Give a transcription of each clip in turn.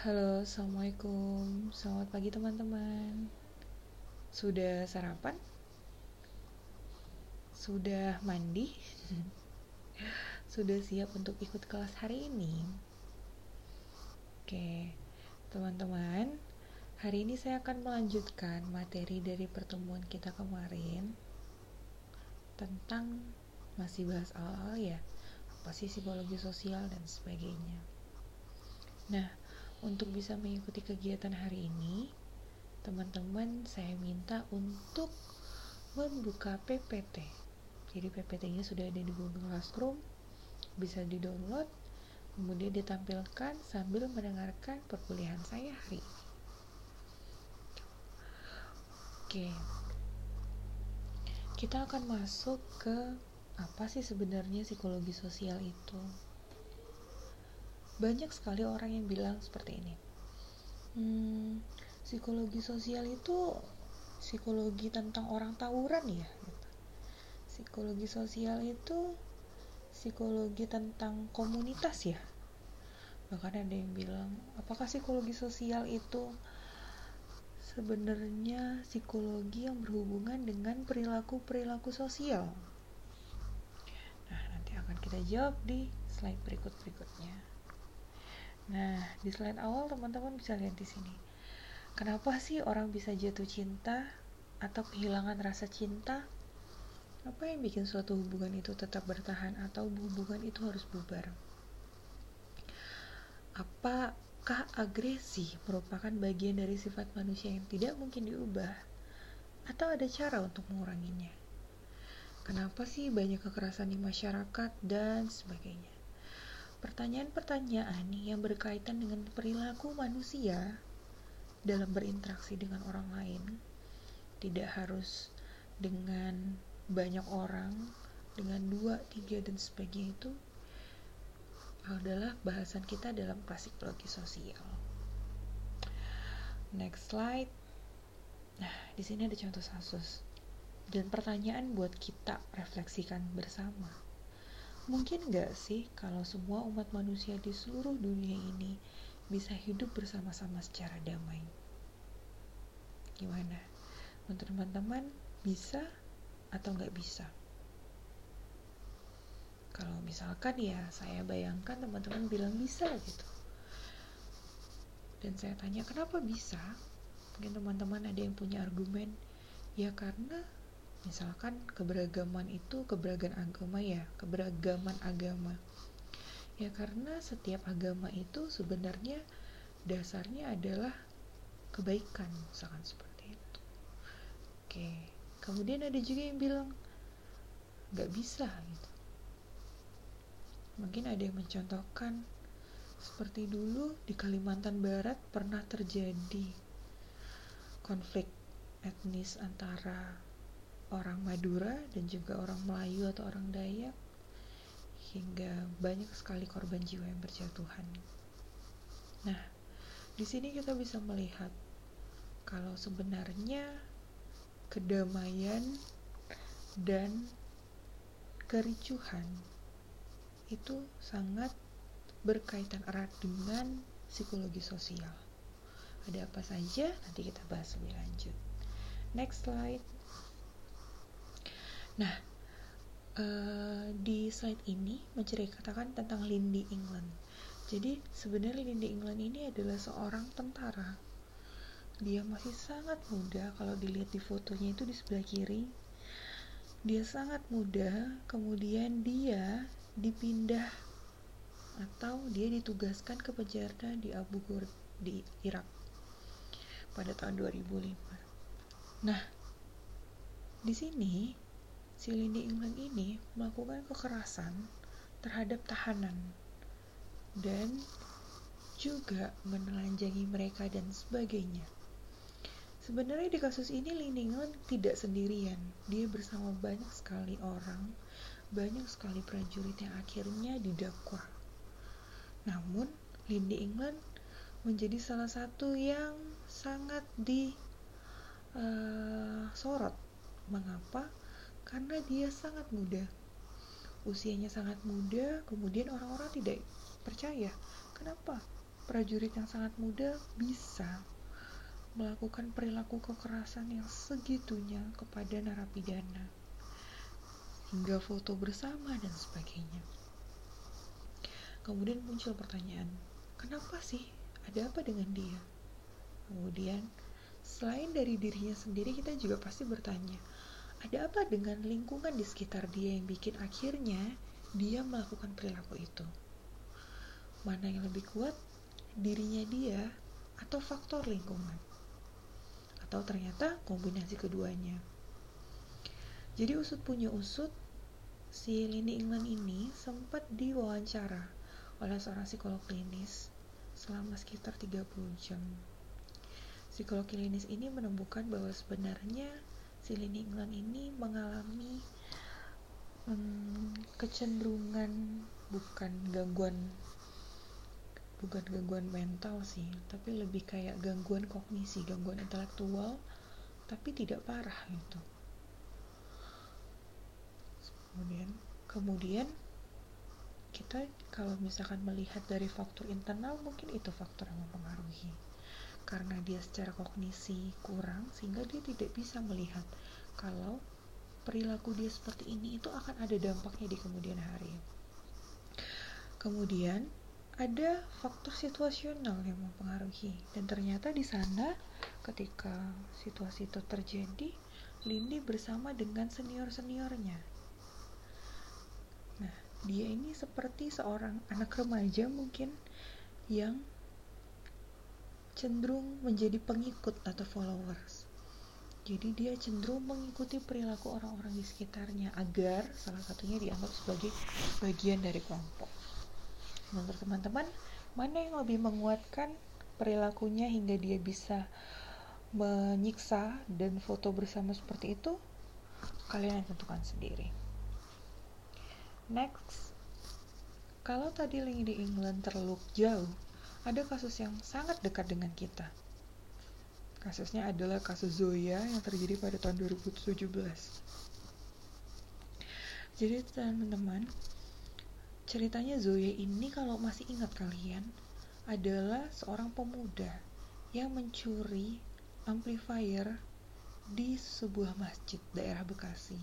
Halo, assalamualaikum. Selamat pagi, teman-teman. Sudah sarapan? Sudah mandi? Sudah siap untuk ikut kelas hari ini? Oke, teman-teman. Hari ini saya akan melanjutkan materi dari pertemuan kita kemarin tentang masih bahas awal ya, apa sih psikologi sosial dan sebagainya. Nah, untuk bisa mengikuti kegiatan hari ini, teman-teman saya minta untuk membuka PPT. Jadi PPT-nya sudah ada di Google Classroom, bisa di-download, kemudian ditampilkan sambil mendengarkan perkuliahan saya hari ini. Oke. Kita akan masuk ke apa sih sebenarnya psikologi sosial itu? Banyak sekali orang yang bilang seperti ini. Hmm, psikologi sosial itu psikologi tentang orang tawuran ya gitu. psikologi sosial itu psikologi tentang komunitas ya. Bahkan ada yang bilang apakah psikologi sosial itu sebenarnya psikologi yang berhubungan dengan perilaku-perilaku sosial? Nah nanti akan kita jawab di slide berikut-berikutnya Nah, di slide awal teman-teman bisa lihat di sini. Kenapa sih orang bisa jatuh cinta atau kehilangan rasa cinta? Apa yang bikin suatu hubungan itu tetap bertahan atau hubungan itu harus bubar? Apakah agresi merupakan bagian dari sifat manusia yang tidak mungkin diubah? Atau ada cara untuk menguranginya? Kenapa sih banyak kekerasan di masyarakat dan sebagainya? Pertanyaan-pertanyaan yang berkaitan dengan perilaku manusia dalam berinteraksi dengan orang lain tidak harus dengan banyak orang, dengan dua, tiga, dan sebagainya itu adalah bahasan kita dalam kelas psikologi sosial. Next slide. Nah, di sini ada contoh kasus dan pertanyaan buat kita refleksikan bersama Mungkin gak sih kalau semua umat manusia di seluruh dunia ini bisa hidup bersama-sama secara damai? Gimana? Menurut teman-teman, bisa atau nggak bisa? Kalau misalkan ya, saya bayangkan teman-teman bilang bisa gitu. Dan saya tanya, kenapa bisa? Mungkin teman-teman ada yang punya argumen, ya karena misalkan keberagaman itu keberagaman agama ya keberagaman agama. Ya karena setiap agama itu sebenarnya dasarnya adalah kebaikan misalkan seperti itu. Oke kemudian ada juga yang bilang nggak bisa gitu. Mungkin ada yang mencontohkan seperti dulu di Kalimantan Barat pernah terjadi konflik etnis antara orang Madura dan juga orang Melayu atau orang Dayak hingga banyak sekali korban jiwa yang berjatuhan. Nah, di sini kita bisa melihat kalau sebenarnya kedamaian dan kericuhan itu sangat berkaitan erat dengan psikologi sosial. Ada apa saja? Nanti kita bahas lebih lanjut. Next slide. Nah, uh, di slide ini menceritakan tentang Lindy England. Jadi sebenarnya Lindy England ini adalah seorang tentara. Dia masih sangat muda kalau dilihat di fotonya itu di sebelah kiri. Dia sangat muda, kemudian dia dipindah atau dia ditugaskan ke penjara di Abu Ghraib di Irak pada tahun 2005. Nah, di sini si Lindy England ini melakukan kekerasan terhadap tahanan dan juga menelanjangi mereka dan sebagainya. Sebenarnya di kasus ini Lindy England tidak sendirian. Dia bersama banyak sekali orang, banyak sekali prajurit yang akhirnya didakwa. Namun, Lindy England menjadi salah satu yang sangat disorot. Uh, Mengapa? Karena dia sangat muda. Usianya sangat muda kemudian orang-orang tidak percaya. Kenapa? Prajurit yang sangat muda bisa melakukan perilaku kekerasan yang segitunya kepada narapidana hingga foto bersama dan sebagainya. Kemudian muncul pertanyaan kenapa sih? Ada apa dengan dia? Kemudian selain dari dirinya sendiri kita juga pasti bertanya ada apa dengan lingkungan di sekitar dia yang bikin akhirnya dia melakukan perilaku itu? Mana yang lebih kuat dirinya dia atau faktor lingkungan? Atau ternyata kombinasi keduanya? Jadi usut punya usut si Lini England ini sempat diwawancara oleh seorang psikolog klinis selama sekitar 30 jam. Psikolog klinis ini menemukan bahwa sebenarnya si Lini England ini mengalami hmm, kecenderungan bukan gangguan bukan gangguan mental sih tapi lebih kayak gangguan kognisi gangguan intelektual tapi tidak parah gitu. Kemudian kemudian kita kalau misalkan melihat dari faktor internal mungkin itu faktor yang mempengaruhi karena dia secara kognisi kurang sehingga dia tidak bisa melihat kalau perilaku dia seperti ini itu akan ada dampaknya di kemudian hari. Kemudian ada faktor situasional yang mempengaruhi. Dan ternyata di sana ketika situasi itu terjadi Lindy bersama dengan senior-seniornya. Nah dia ini seperti seorang anak remaja mungkin yang cenderung menjadi pengikut atau followers. Jadi dia cenderung mengikuti perilaku orang-orang di sekitarnya agar salah satunya dianggap sebagai bagian dari kelompok. Menurut teman-teman mana yang lebih menguatkan perilakunya hingga dia bisa menyiksa dan foto bersama seperti itu? Kalian yang tentukan sendiri. Next kalau tadi link di England terlalu jauh ada kasus yang sangat dekat dengan kita kasusnya adalah kasus Zoya yang terjadi pada tahun 2017 jadi teman-teman Ceritanya Zoe ini kalau masih ingat kalian adalah seorang pemuda yang mencuri amplifier di sebuah masjid daerah Bekasi.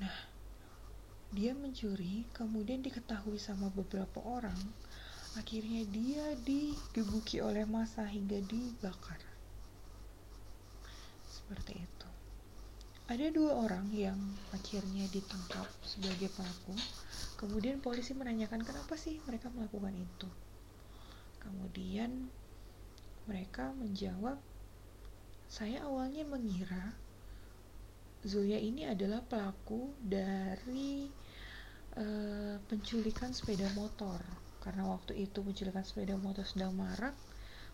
Nah, dia mencuri, kemudian diketahui sama beberapa orang, akhirnya dia digebuki oleh massa hingga dibakar. Seperti itu. Ada dua orang yang akhirnya ditangkap sebagai pelaku Kemudian polisi menanyakan kenapa sih mereka melakukan itu. Kemudian mereka menjawab, saya awalnya mengira Zoya ini adalah pelaku dari uh, penculikan sepeda motor. Karena waktu itu penculikan sepeda motor sedang marak,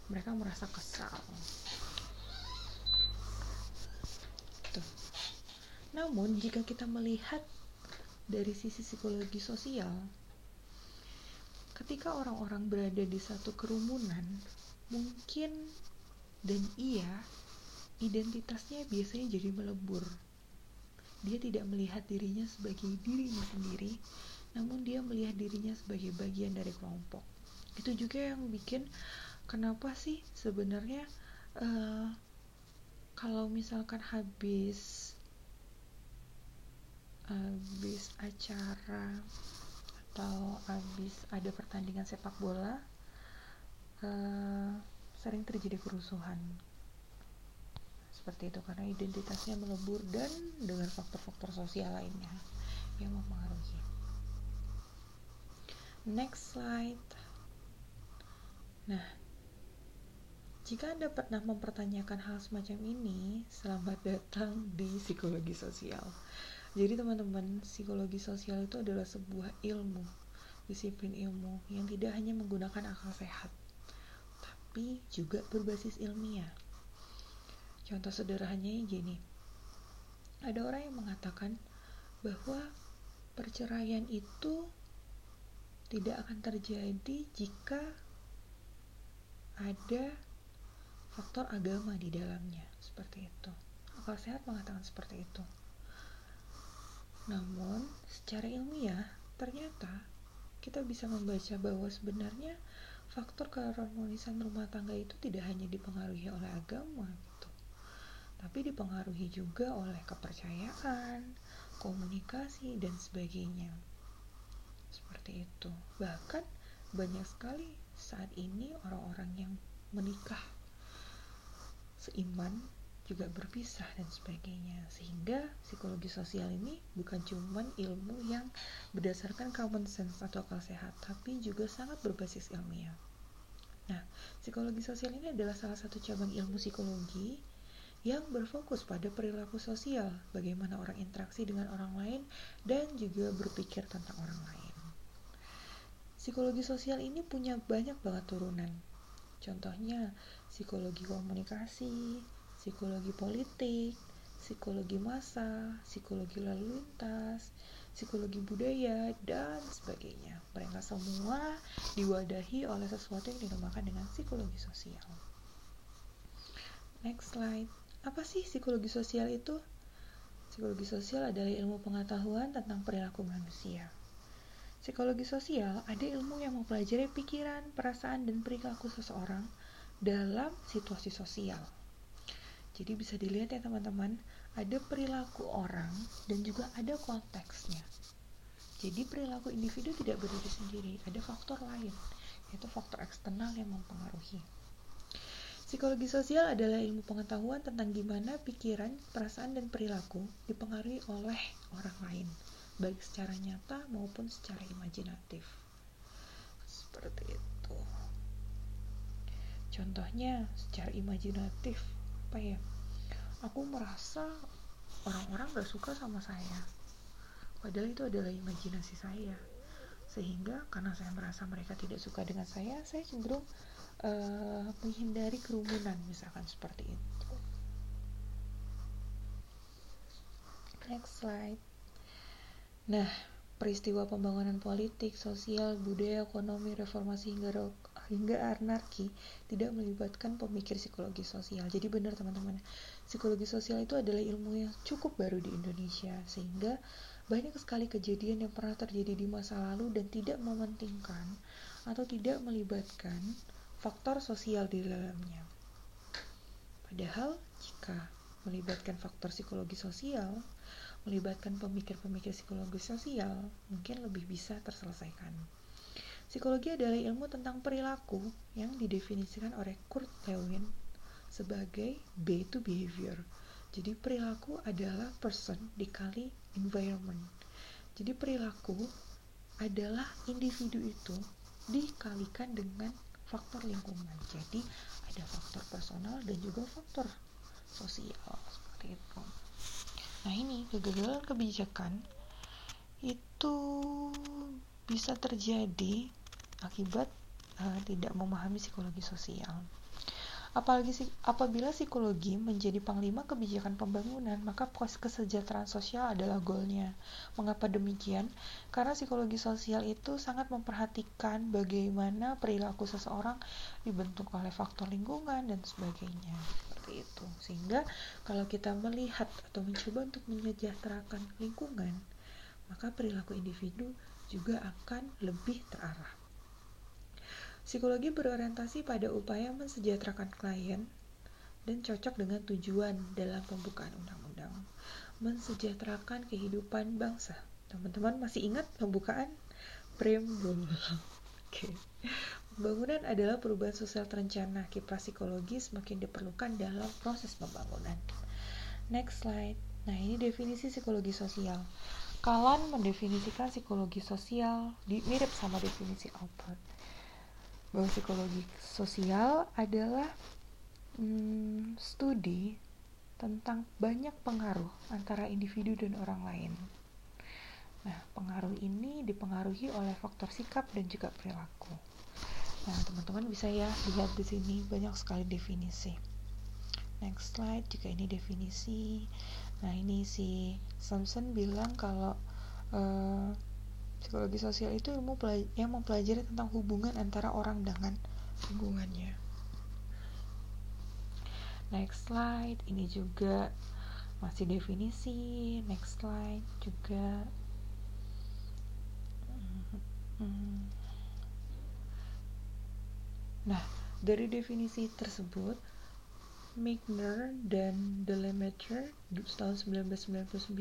mereka merasa kesal. Tuh. Namun jika kita melihat dari sisi psikologi sosial, ketika orang-orang berada di satu kerumunan, mungkin dan iya, identitasnya biasanya jadi melebur. Dia tidak melihat dirinya sebagai dirinya sendiri, namun dia melihat dirinya sebagai bagian dari kelompok. Itu juga yang bikin kenapa sih sebenarnya uh, kalau misalkan habis habis acara atau habis ada pertandingan sepak bola uh, sering terjadi kerusuhan seperti itu karena identitasnya melebur dan dengan faktor-faktor sosial lainnya yang mempengaruhi next slide nah jika Anda pernah mempertanyakan hal semacam ini, selamat datang di psikologi sosial. Jadi teman-teman, psikologi sosial itu adalah sebuah ilmu, disiplin ilmu yang tidak hanya menggunakan akal sehat, tapi juga berbasis ilmiah. Contoh sederhananya gini. Ada orang yang mengatakan bahwa perceraian itu tidak akan terjadi jika ada faktor agama di dalamnya. Seperti itu. Akal sehat mengatakan seperti itu. Namun, secara ilmiah, ternyata kita bisa membaca bahwa sebenarnya faktor keharmonisan rumah tangga itu tidak hanya dipengaruhi oleh agama gitu. Tapi dipengaruhi juga oleh kepercayaan komunikasi dan sebagainya seperti itu. Bahkan banyak sekali saat ini orang-orang yang menikah seiman juga berpisah dan sebagainya. Sehingga psikologi sosial ini bukan cuma ilmu yang berdasarkan common sense atau akal sehat tapi juga sangat berbasis ilmiah. Nah psikologi sosial ini adalah salah satu cabang ilmu psikologi yang berfokus pada perilaku sosial bagaimana orang interaksi dengan orang lain dan juga berpikir tentang orang lain psikologi sosial ini punya banyak banget turunan contohnya psikologi komunikasi psikologi politik, psikologi massa, psikologi lalu lintas, psikologi budaya, dan sebagainya. Mereka semua diwadahi oleh sesuatu yang dinamakan dengan psikologi sosial. Next slide. Apa sih psikologi sosial itu? Psikologi sosial adalah ilmu pengetahuan tentang perilaku manusia. Psikologi sosial ada ilmu yang mempelajari pikiran, perasaan, dan perilaku seseorang dalam situasi sosial. Jadi bisa dilihat ya teman-teman, ada perilaku orang dan juga ada konteksnya. Jadi perilaku individu tidak berdiri sendiri, ada faktor lain, yaitu faktor eksternal yang mempengaruhi. Psikologi sosial adalah ilmu pengetahuan tentang gimana pikiran, perasaan, dan perilaku dipengaruhi oleh orang lain, baik secara nyata maupun secara imajinatif. Seperti itu. Contohnya, secara imajinatif, apa ya? Aku merasa orang-orang gak suka sama saya. Padahal itu adalah imajinasi saya. Sehingga karena saya merasa mereka tidak suka dengan saya saya cenderung uh, menghindari kerumunan misalkan seperti itu. Next slide nah peristiwa pembangunan politik, sosial, budaya, ekonomi, reformasi hingga hingga anarki tidak melibatkan pemikir psikologi sosial. Jadi benar teman-teman, psikologi sosial itu adalah ilmu yang cukup baru di Indonesia sehingga banyak sekali kejadian yang pernah terjadi di masa lalu dan tidak mementingkan atau tidak melibatkan faktor sosial di dalamnya. Padahal jika melibatkan faktor psikologi sosial, melibatkan pemikir-pemikir psikologi sosial, mungkin lebih bisa terselesaikan. Psikologi adalah ilmu tentang perilaku yang didefinisikan oleh Kurt Lewin sebagai B to behavior. Jadi perilaku adalah person dikali environment. Jadi perilaku adalah individu itu dikalikan dengan faktor lingkungan. Jadi ada faktor personal dan juga faktor sosial seperti itu. Nah ini kegagalan kebijakan itu bisa terjadi akibat uh, tidak memahami psikologi sosial. Apalagi apabila psikologi menjadi panglima kebijakan pembangunan, maka kesejahteraan sosial adalah goalnya. Mengapa demikian? Karena psikologi sosial itu sangat memperhatikan bagaimana perilaku seseorang dibentuk oleh faktor lingkungan dan sebagainya. Seperti itu. Sehingga kalau kita melihat atau mencoba untuk menyejahterakan lingkungan, maka perilaku individu juga akan lebih terarah. Psikologi berorientasi pada upaya mensejahterakan klien dan cocok dengan tujuan dalam pembukaan undang-undang. Mensejahterakan kehidupan bangsa. Teman-teman masih ingat pembukaan preambul? Oke. Pembangunan adalah perubahan sosial terencana. Kiprah psikologi semakin diperlukan dalam proses pembangunan. Next slide. Nah, ini definisi psikologi sosial. Kalan mendefinisikan psikologi sosial mirip sama definisi Albert bahwa psikologi sosial adalah hmm, studi tentang banyak pengaruh antara individu dan orang lain. Nah, pengaruh ini dipengaruhi oleh faktor sikap dan juga perilaku. Nah, teman-teman bisa ya lihat di sini banyak sekali definisi. Next slide juga ini definisi. Nah, ini si Samson bilang kalau uh, Psikologi sosial itu ilmu yang mempelajari tentang hubungan antara orang dengan lingkungannya. Next slide, ini juga masih definisi. Next slide juga. Nah, dari definisi tersebut, Migner dan Delemeter tahun 1999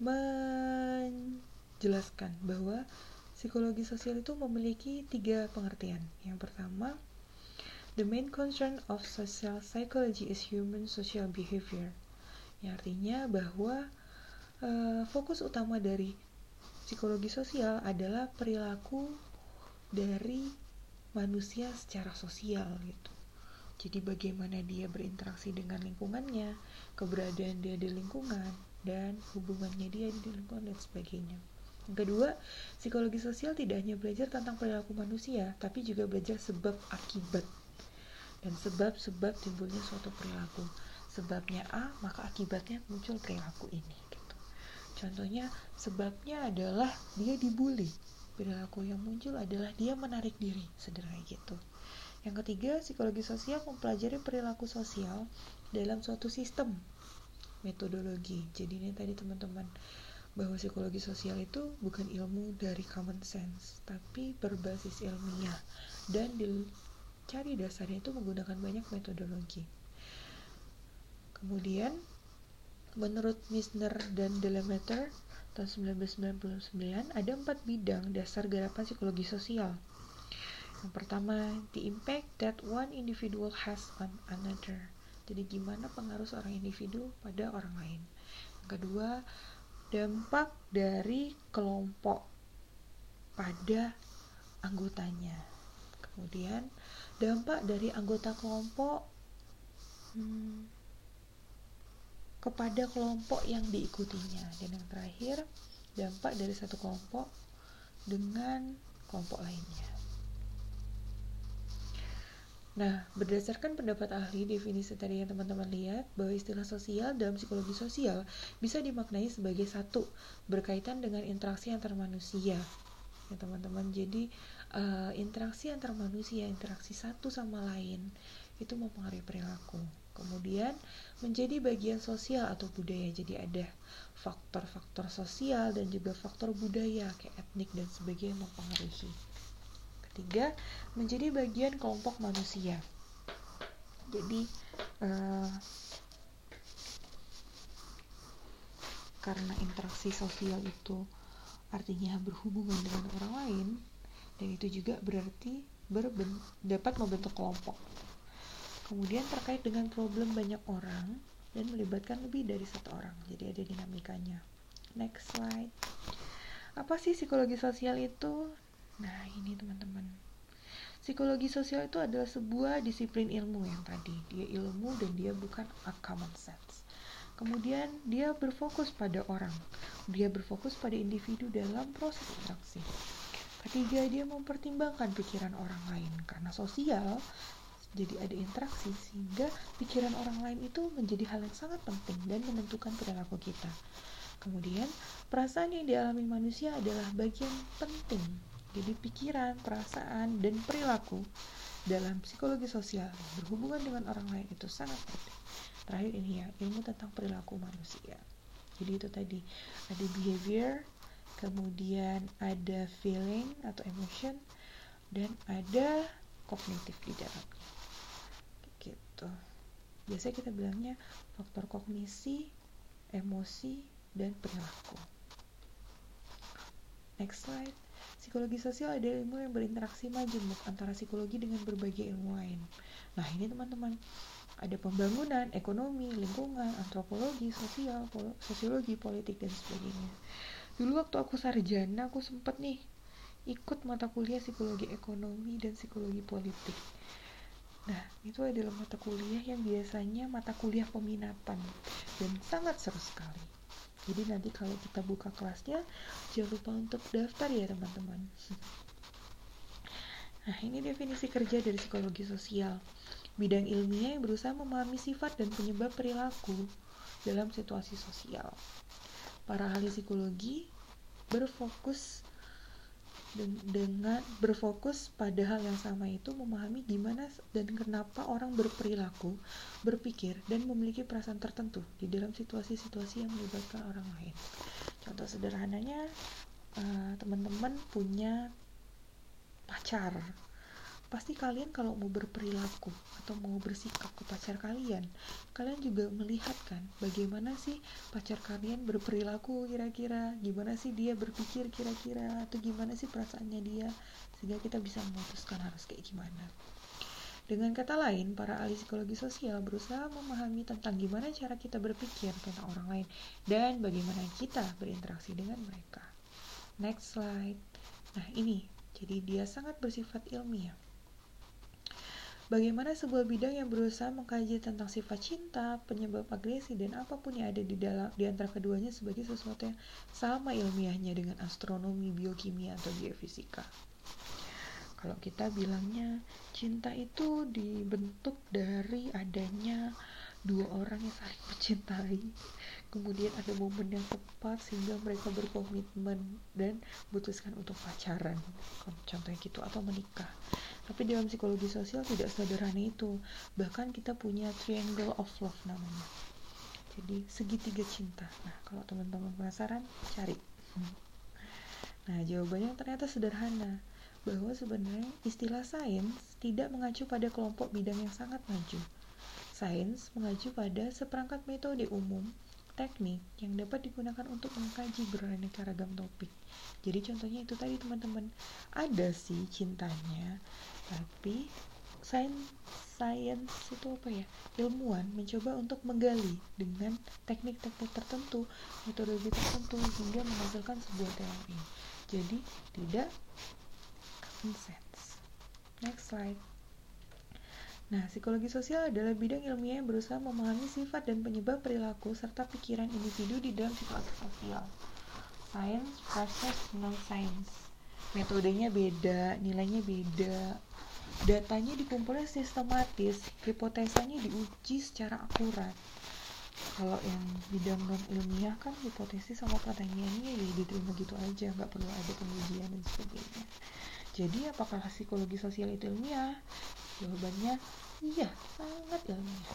menjelaskan bahwa psikologi sosial itu memiliki tiga pengertian. Yang pertama, the main concern of social psychology is human social behavior. Yang artinya bahwa uh, fokus utama dari psikologi sosial adalah perilaku dari manusia secara sosial gitu. Jadi bagaimana dia berinteraksi dengan lingkungannya, keberadaan dia di lingkungan, dan hubungannya dia di lingkungan dan sebagainya. Yang kedua, psikologi sosial tidak hanya belajar tentang perilaku manusia, tapi juga belajar sebab akibat dan sebab-sebab timbulnya suatu perilaku. Sebabnya A, maka akibatnya muncul perilaku ini. Gitu. Contohnya, sebabnya adalah dia dibully. Perilaku yang muncul adalah dia menarik diri, sederhana gitu. Yang ketiga, psikologi sosial mempelajari perilaku sosial dalam suatu sistem metodologi. Jadi ini tadi teman-teman bahwa psikologi sosial itu bukan ilmu dari common sense, tapi berbasis ilmiah dan dicari dasarnya itu menggunakan banyak metodologi. Kemudian menurut Misner dan Delemeter tahun 1999 ada empat bidang dasar garapan psikologi sosial yang pertama, the impact that one individual has on another. Jadi gimana pengaruh seorang individu pada orang lain. Yang kedua, dampak dari kelompok pada anggotanya. Kemudian, dampak dari anggota kelompok hmm, kepada kelompok yang diikutinya. Dan yang terakhir, dampak dari satu kelompok dengan kelompok lainnya. Nah, berdasarkan pendapat ahli, definisi tadi yang teman-teman lihat, bahwa istilah sosial dalam psikologi sosial bisa dimaknai sebagai satu, berkaitan dengan interaksi antar manusia. Ya, teman-teman. Jadi, uh, interaksi antar manusia, interaksi satu sama lain, itu mempengaruhi perilaku. Kemudian, menjadi bagian sosial atau budaya. Jadi, ada faktor-faktor sosial dan juga faktor budaya, kayak etnik dan sebagainya mempengaruhi. Ketiga menjadi bagian kelompok manusia. Jadi uh, karena interaksi sosial itu artinya berhubungan dengan orang lain dan itu juga berarti dapat membentuk kelompok kemudian terkait dengan problem banyak orang dan melibatkan lebih dari satu orang jadi ada dinamikanya next slide apa sih psikologi sosial itu Nah, ini teman-teman. Psikologi sosial itu adalah sebuah disiplin ilmu yang tadi. Dia ilmu dan dia bukan a common sense. Kemudian dia berfokus pada orang. Dia berfokus pada individu dalam proses interaksi. Ketiga, dia mempertimbangkan pikiran orang lain karena sosial jadi ada interaksi sehingga pikiran orang lain itu menjadi hal yang sangat penting dan menentukan perilaku kita. Kemudian, perasaan yang dialami manusia adalah bagian penting jadi pikiran, perasaan, dan perilaku dalam psikologi sosial berhubungan dengan orang lain itu sangat penting. Terakhir ini ya, ilmu tentang perilaku manusia. Jadi itu tadi ada behavior, kemudian ada feeling atau emotion, dan ada kognitif di dalamnya. Gitu. Biasanya kita bilangnya faktor kognisi, emosi, dan perilaku. Next slide. Psikologi sosial adalah ilmu yang berinteraksi majemuk antara psikologi dengan berbagai ilmu lain. Nah, ini teman-teman, ada pembangunan, ekonomi, lingkungan, antropologi, sosial, pol sosiologi, politik, dan sebagainya. Dulu waktu aku sarjana, aku sempat nih ikut mata kuliah psikologi ekonomi dan psikologi politik. Nah, itu adalah mata kuliah yang biasanya mata kuliah peminatan dan sangat seru sekali. Jadi nanti kalau kita buka kelasnya jangan lupa untuk daftar ya teman-teman. Nah ini definisi kerja dari psikologi sosial. Bidang ilmiah yang berusaha memahami sifat dan penyebab perilaku dalam situasi sosial. Para ahli psikologi berfokus dengan berfokus pada hal yang sama itu memahami gimana dan kenapa orang berperilaku, berpikir, dan memiliki perasaan tertentu di dalam situasi-situasi yang melibatkan orang lain. Contoh sederhananya, eh, teman-teman punya pacar, pasti kalian kalau mau berperilaku atau mau bersikap ke pacar kalian kalian juga melihat kan bagaimana sih pacar kalian berperilaku kira-kira gimana sih dia berpikir kira-kira atau gimana sih perasaannya dia sehingga kita bisa memutuskan harus kayak gimana dengan kata lain, para ahli psikologi sosial berusaha memahami tentang gimana cara kita berpikir tentang orang lain dan bagaimana kita berinteraksi dengan mereka. Next slide. Nah, ini jadi dia sangat bersifat ilmiah. Bagaimana sebuah bidang yang berusaha mengkaji tentang sifat cinta, penyebab agresi, dan apa pun yang ada di dalam di antara keduanya sebagai sesuatu yang sama ilmiahnya dengan astronomi, biokimia, atau geofisika. Kalau kita bilangnya cinta itu dibentuk dari adanya dua orang yang saling mencintai. Kemudian ada momen yang tepat sehingga mereka berkomitmen dan memutuskan untuk pacaran. Contohnya gitu atau menikah tapi dalam psikologi sosial tidak sederhana itu. Bahkan kita punya triangle of love namanya. Jadi segitiga cinta. Nah kalau teman-teman penasaran cari. Nah jawabannya ternyata sederhana. Bahwa sebenarnya istilah sains tidak mengacu pada kelompok bidang yang sangat maju. Sains mengacu pada seperangkat metode umum teknik yang dapat digunakan untuk mengkaji beraneka ragam topik. Jadi contohnya itu tadi teman-teman, ada sih cintanya, tapi sains sains itu apa ya ilmuwan mencoba untuk menggali dengan teknik-teknik tertentu metodologi tertentu hingga menghasilkan sebuah teori jadi tidak sense next slide Nah, psikologi sosial adalah bidang ilmiah yang berusaha memahami sifat dan penyebab perilaku serta pikiran individu di dalam situasi sosial. Science versus non-science. Metodenya beda, nilainya beda, datanya dikumpulkan sistematis, hipotesanya diuji secara akurat. Kalau yang bidang non ilmiah kan hipotesis sama pertanyaannya ya diterima gitu aja, nggak perlu ada pengujian dan sebagainya. Jadi apakah psikologi sosial itu ilmiah? Jawabannya iya, sangat ilmiah.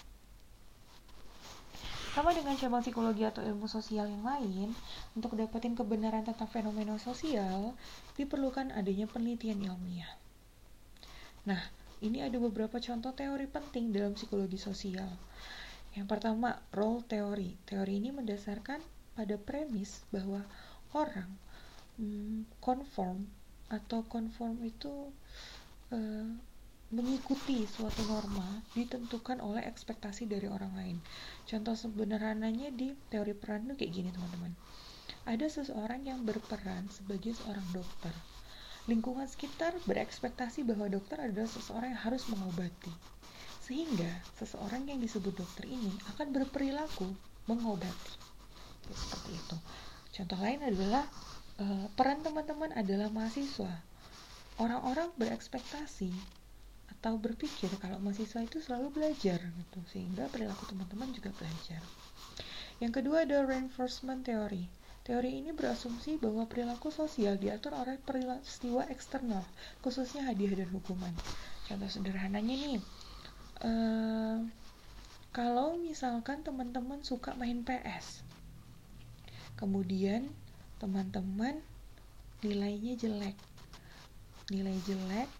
Sama dengan cabang psikologi atau ilmu sosial yang lain, untuk dapetin kebenaran tentang fenomena sosial, diperlukan adanya penelitian ilmiah. Nah, ini ada beberapa contoh teori penting dalam psikologi sosial. Yang pertama, role teori. Teori ini mendasarkan pada premis bahwa orang hmm, conform atau conform itu uh, mengikuti suatu norma ditentukan oleh ekspektasi dari orang lain. Contoh sederhananya di teori peran itu kayak gini teman-teman. Ada seseorang yang berperan sebagai seorang dokter. Lingkungan sekitar berekspektasi bahwa dokter adalah seseorang yang harus mengobati. Sehingga seseorang yang disebut dokter ini akan berperilaku mengobati. Seperti itu. Contoh lain adalah uh, peran teman-teman adalah mahasiswa. Orang-orang berekspektasi atau berpikir kalau mahasiswa itu selalu belajar gitu sehingga perilaku teman-teman juga belajar yang kedua ada reinforcement theory teori ini berasumsi bahwa perilaku sosial diatur oleh peristiwa eksternal khususnya hadiah dan hukuman. Contoh sederhananya nih uh, kalau misalkan teman-teman suka main PS kemudian teman-teman nilainya jelek. Nilai jelek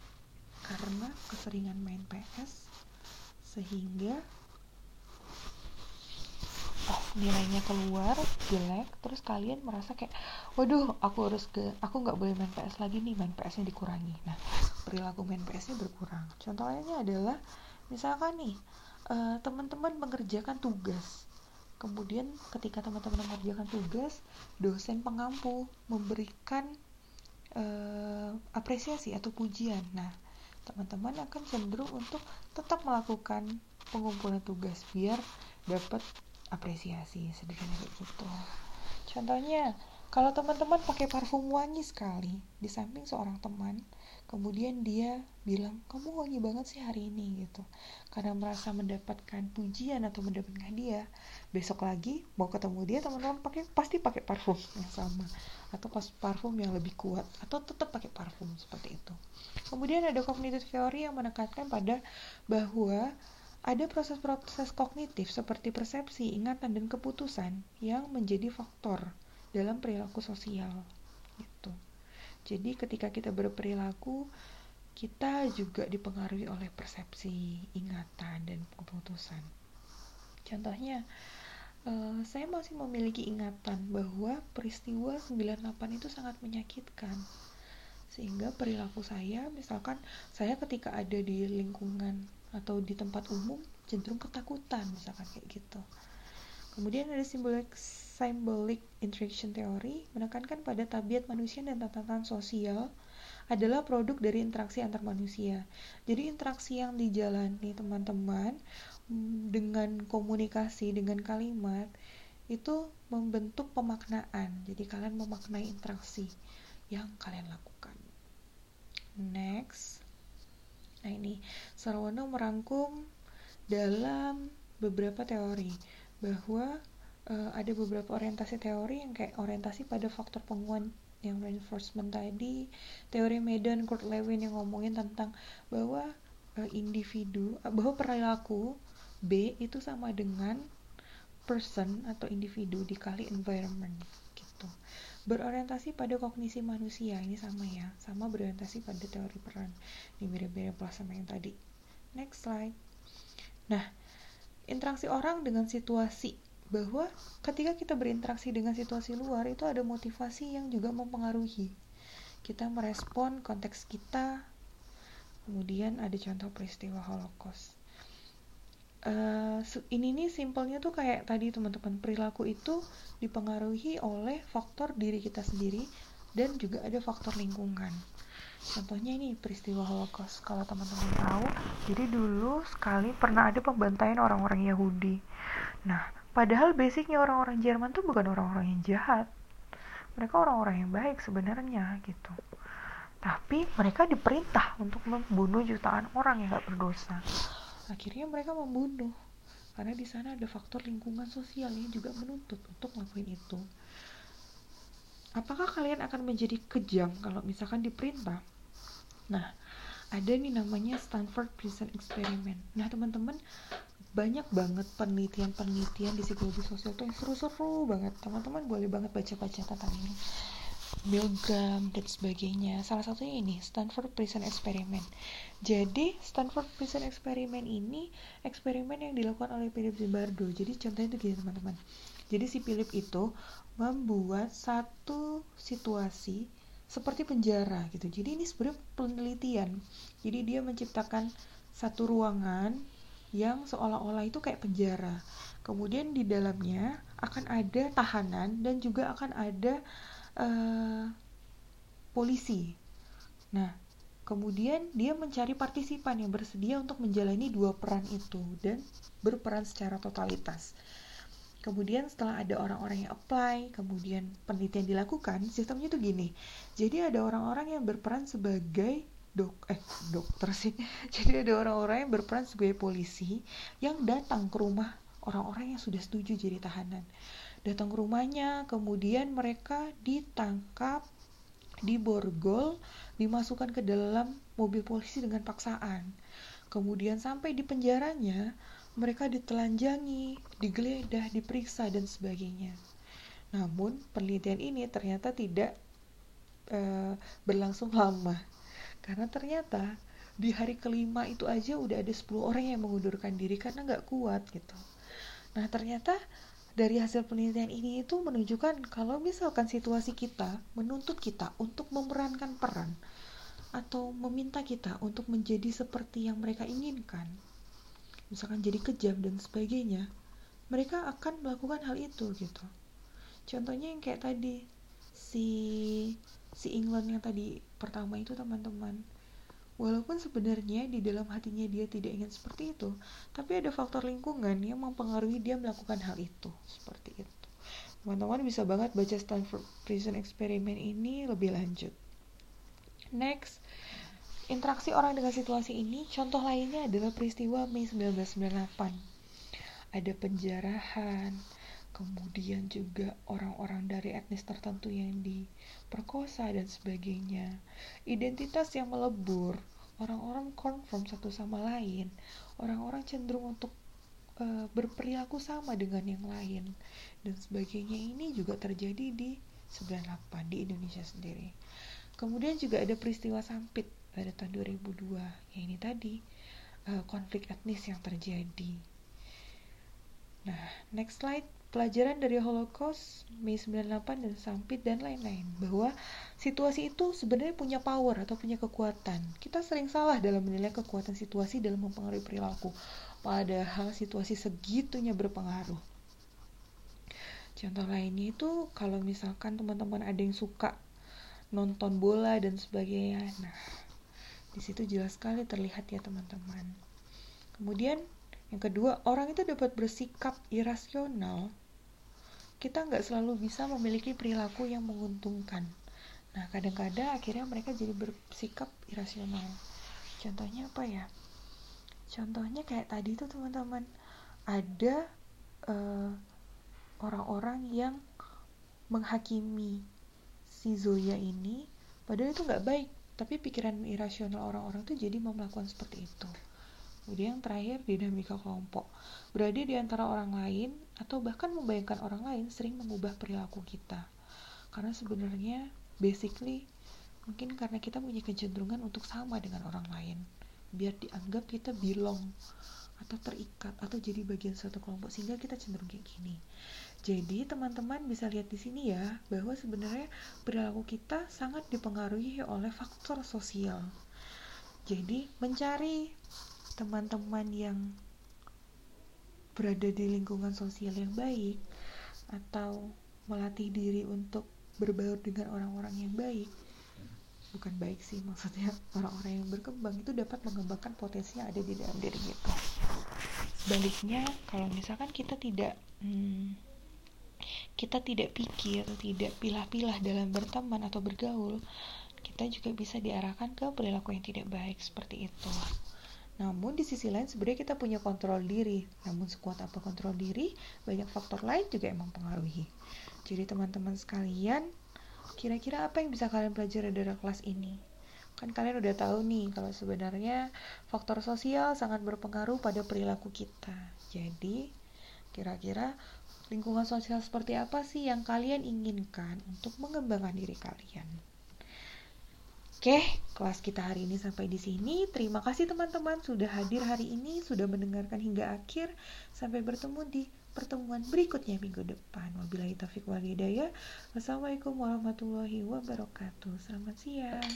karena keseringan main PS sehingga nilainya keluar jelek terus kalian merasa kayak waduh aku harus ke aku nggak boleh main PS lagi nih main PS-nya dikurangi. Nah perilaku main PS-nya berkurang. Contoh lainnya adalah misalkan nih uh, teman-teman mengerjakan tugas. Kemudian ketika teman-teman mengerjakan tugas dosen pengampu memberikan uh, apresiasi atau pujian. Nah teman-teman akan cenderung untuk tetap melakukan pengumpulan tugas biar dapat apresiasi sederhana kayak gitu. Contohnya kalau teman-teman pakai parfum wangi sekali di samping seorang teman kemudian dia bilang kamu wangi banget sih hari ini gitu. Karena merasa mendapatkan pujian atau mendapatkan hadiah besok lagi mau ketemu dia teman-teman pakai pasti pakai parfum yang sama atau pas parfum yang lebih kuat atau tetap pakai parfum seperti itu. Kemudian ada cognitive theory yang menekankan pada bahwa ada proses-proses kognitif seperti persepsi, ingatan, dan keputusan yang menjadi faktor dalam perilaku sosial. Gitu. Jadi ketika kita berperilaku kita juga dipengaruhi oleh persepsi, ingatan, dan keputusan. Contohnya, uh, saya masih memiliki ingatan bahwa peristiwa 98 itu sangat menyakitkan. Sehingga perilaku saya, misalkan saya ketika ada di lingkungan atau di tempat umum cenderung ketakutan misalkan kayak gitu. Kemudian ada symbolic symbolic interaction theory menekankan pada tabiat manusia dan tatanan sosial adalah produk dari interaksi antar manusia. Jadi interaksi yang dijalani teman-teman mm, dengan komunikasi dengan kalimat itu membentuk pemaknaan. Jadi kalian memaknai interaksi yang kalian lakukan. Next. Nah ini. Sarwono merangkum dalam beberapa teori bahwa uh, ada beberapa orientasi teori yang kayak orientasi pada faktor penguat yang reinforcement tadi teori Medan Kurt Lewin yang ngomongin tentang bahwa uh, individu bahwa perilaku B itu sama dengan person atau individu dikali environment gitu berorientasi pada kognisi manusia ini sama ya sama berorientasi pada teori peran. Ini mirip-mirip sama yang tadi. Next slide. Nah interaksi orang dengan situasi bahwa ketika kita berinteraksi dengan situasi luar itu ada motivasi yang juga mempengaruhi. Kita merespon konteks kita kemudian ada contoh peristiwa holocaust uh, ini nih simpelnya tuh kayak tadi teman-teman perilaku itu dipengaruhi oleh faktor diri kita sendiri dan juga ada faktor lingkungan contohnya ini peristiwa holocaust kalau teman-teman tahu jadi dulu sekali pernah ada pembantaian orang-orang Yahudi nah Padahal basicnya orang-orang Jerman tuh bukan orang-orang yang jahat. Mereka orang-orang yang baik sebenarnya gitu. Tapi mereka diperintah untuk membunuh jutaan orang yang gak berdosa. Akhirnya mereka membunuh. Karena di sana ada faktor lingkungan sosial yang juga menuntut untuk ngelakuin itu. Apakah kalian akan menjadi kejam kalau misalkan diperintah? Nah, ada nih namanya Stanford Prison Experiment. Nah, teman-teman, banyak banget penelitian-penelitian di psikologi sosial tuh yang seru-seru banget teman-teman boleh banget baca-baca tentang ini Milgram dan sebagainya. Salah satunya ini Stanford Prison Experiment. Jadi Stanford Prison Experiment ini eksperimen yang dilakukan oleh Philip Zimbardo. Jadi contohnya itu gini teman-teman. Jadi si Philip itu membuat satu situasi seperti penjara gitu. Jadi ini sebenarnya penelitian. Jadi dia menciptakan satu ruangan yang seolah-olah itu kayak penjara. Kemudian di dalamnya akan ada tahanan dan juga akan ada uh, polisi. Nah, kemudian dia mencari partisipan yang bersedia untuk menjalani dua peran itu dan berperan secara totalitas. Kemudian setelah ada orang-orang yang apply, kemudian penelitian dilakukan, sistemnya itu gini. Jadi ada orang-orang yang berperan sebagai dok eh dokter sih jadi ada orang-orang yang berperan sebagai polisi yang datang ke rumah orang-orang yang sudah setuju jadi tahanan datang ke rumahnya kemudian mereka ditangkap diborgol dimasukkan ke dalam mobil polisi dengan paksaan. Kemudian sampai di penjaranya mereka ditelanjangi digeledah diperiksa dan sebagainya. Namun penelitian ini ternyata tidak uh, berlangsung lama. Karena ternyata di hari kelima itu aja udah ada 10 orang yang mengundurkan diri karena nggak kuat gitu. Nah ternyata dari hasil penelitian ini itu menunjukkan kalau misalkan situasi kita menuntut kita untuk memerankan peran atau meminta kita untuk menjadi seperti yang mereka inginkan misalkan jadi kejam dan sebagainya mereka akan melakukan hal itu gitu. Contohnya yang kayak tadi si si England yang tadi pertama itu teman-teman walaupun sebenarnya di dalam hatinya dia tidak ingin seperti itu tapi ada faktor lingkungan yang mempengaruhi dia melakukan hal itu seperti itu. Teman-teman bisa banget baca Stanford Prison Experiment ini lebih lanjut. Next interaksi orang dengan situasi ini contoh lainnya adalah peristiwa Mei 1998 ada penjarahan kemudian juga orang-orang dari etnis tertentu yang diperkosa dan sebagainya. Identitas yang melebur orang-orang confirm satu sama lain. Orang-orang cenderung untuk uh, berperilaku sama dengan yang lain. Dan sebagainya ini juga terjadi di 98 di Indonesia sendiri. Kemudian juga ada peristiwa sampit pada tahun 2002 ya ini tadi uh, konflik etnis yang terjadi. Nah next slide pelajaran dari Holocaust Mei 98 dan Sampit dan lain-lain. Bahwa situasi itu sebenarnya punya power atau punya kekuatan. Kita sering salah dalam menilai kekuatan situasi dalam mempengaruhi perilaku. Padahal situasi segitunya berpengaruh. Contoh lainnya itu kalau misalkan teman-teman ada yang suka nonton bola dan sebagainya. Nah di situ jelas sekali terlihat ya teman-teman. Kemudian yang kedua orang itu dapat bersikap irasional kita nggak selalu bisa memiliki perilaku yang menguntungkan. Nah kadang-kadang akhirnya mereka jadi bersikap irasional. Contohnya apa ya? Contohnya kayak tadi tuh teman-teman. Ada uh, orang-orang yang menghakimi si Zoya ini padahal itu nggak baik. Tapi pikiran irasional orang-orang tuh jadi mau melakukan seperti itu. Kemudian yang terakhir dinamika kelompok. Berada di antara orang lain atau bahkan membayangkan orang lain sering mengubah perilaku kita. Karena sebenarnya basically mungkin karena kita punya kecenderungan untuk sama dengan orang lain. Biar dianggap kita belong atau terikat atau jadi bagian suatu kelompok sehingga kita cenderung kayak gini. Jadi teman-teman bisa lihat di sini ya bahwa sebenarnya perilaku kita sangat dipengaruhi oleh faktor sosial. Jadi mencari teman-teman yang berada di lingkungan sosial yang baik atau melatih diri untuk berbaur dengan orang-orang yang baik bukan baik sih maksudnya orang-orang yang berkembang itu dapat mengembangkan potensi yang ada di dalam diri kita sebaliknya kalau misalkan kita tidak hmm, kita tidak pikir, tidak pilah-pilah dalam berteman atau bergaul, kita juga bisa diarahkan ke perilaku yang tidak baik seperti itu. Namun di sisi lain sebenarnya kita punya kontrol diri. Namun sekuat apa kontrol diri, banyak faktor lain juga emang pengaruhi. Jadi teman-teman sekalian, kira-kira apa yang bisa kalian pelajari dari kelas ini? Kan kalian udah tahu nih kalau sebenarnya faktor sosial sangat berpengaruh pada perilaku kita. Jadi, kira-kira lingkungan sosial seperti apa sih yang kalian inginkan untuk mengembangkan diri kalian. Oke, kelas kita hari ini sampai di sini. Terima kasih teman-teman sudah hadir hari ini, sudah mendengarkan hingga akhir. Sampai bertemu di pertemuan berikutnya minggu depan. Wabillahi taufiq wal hidayah. Wassalamualaikum warahmatullahi wabarakatuh. Selamat siang.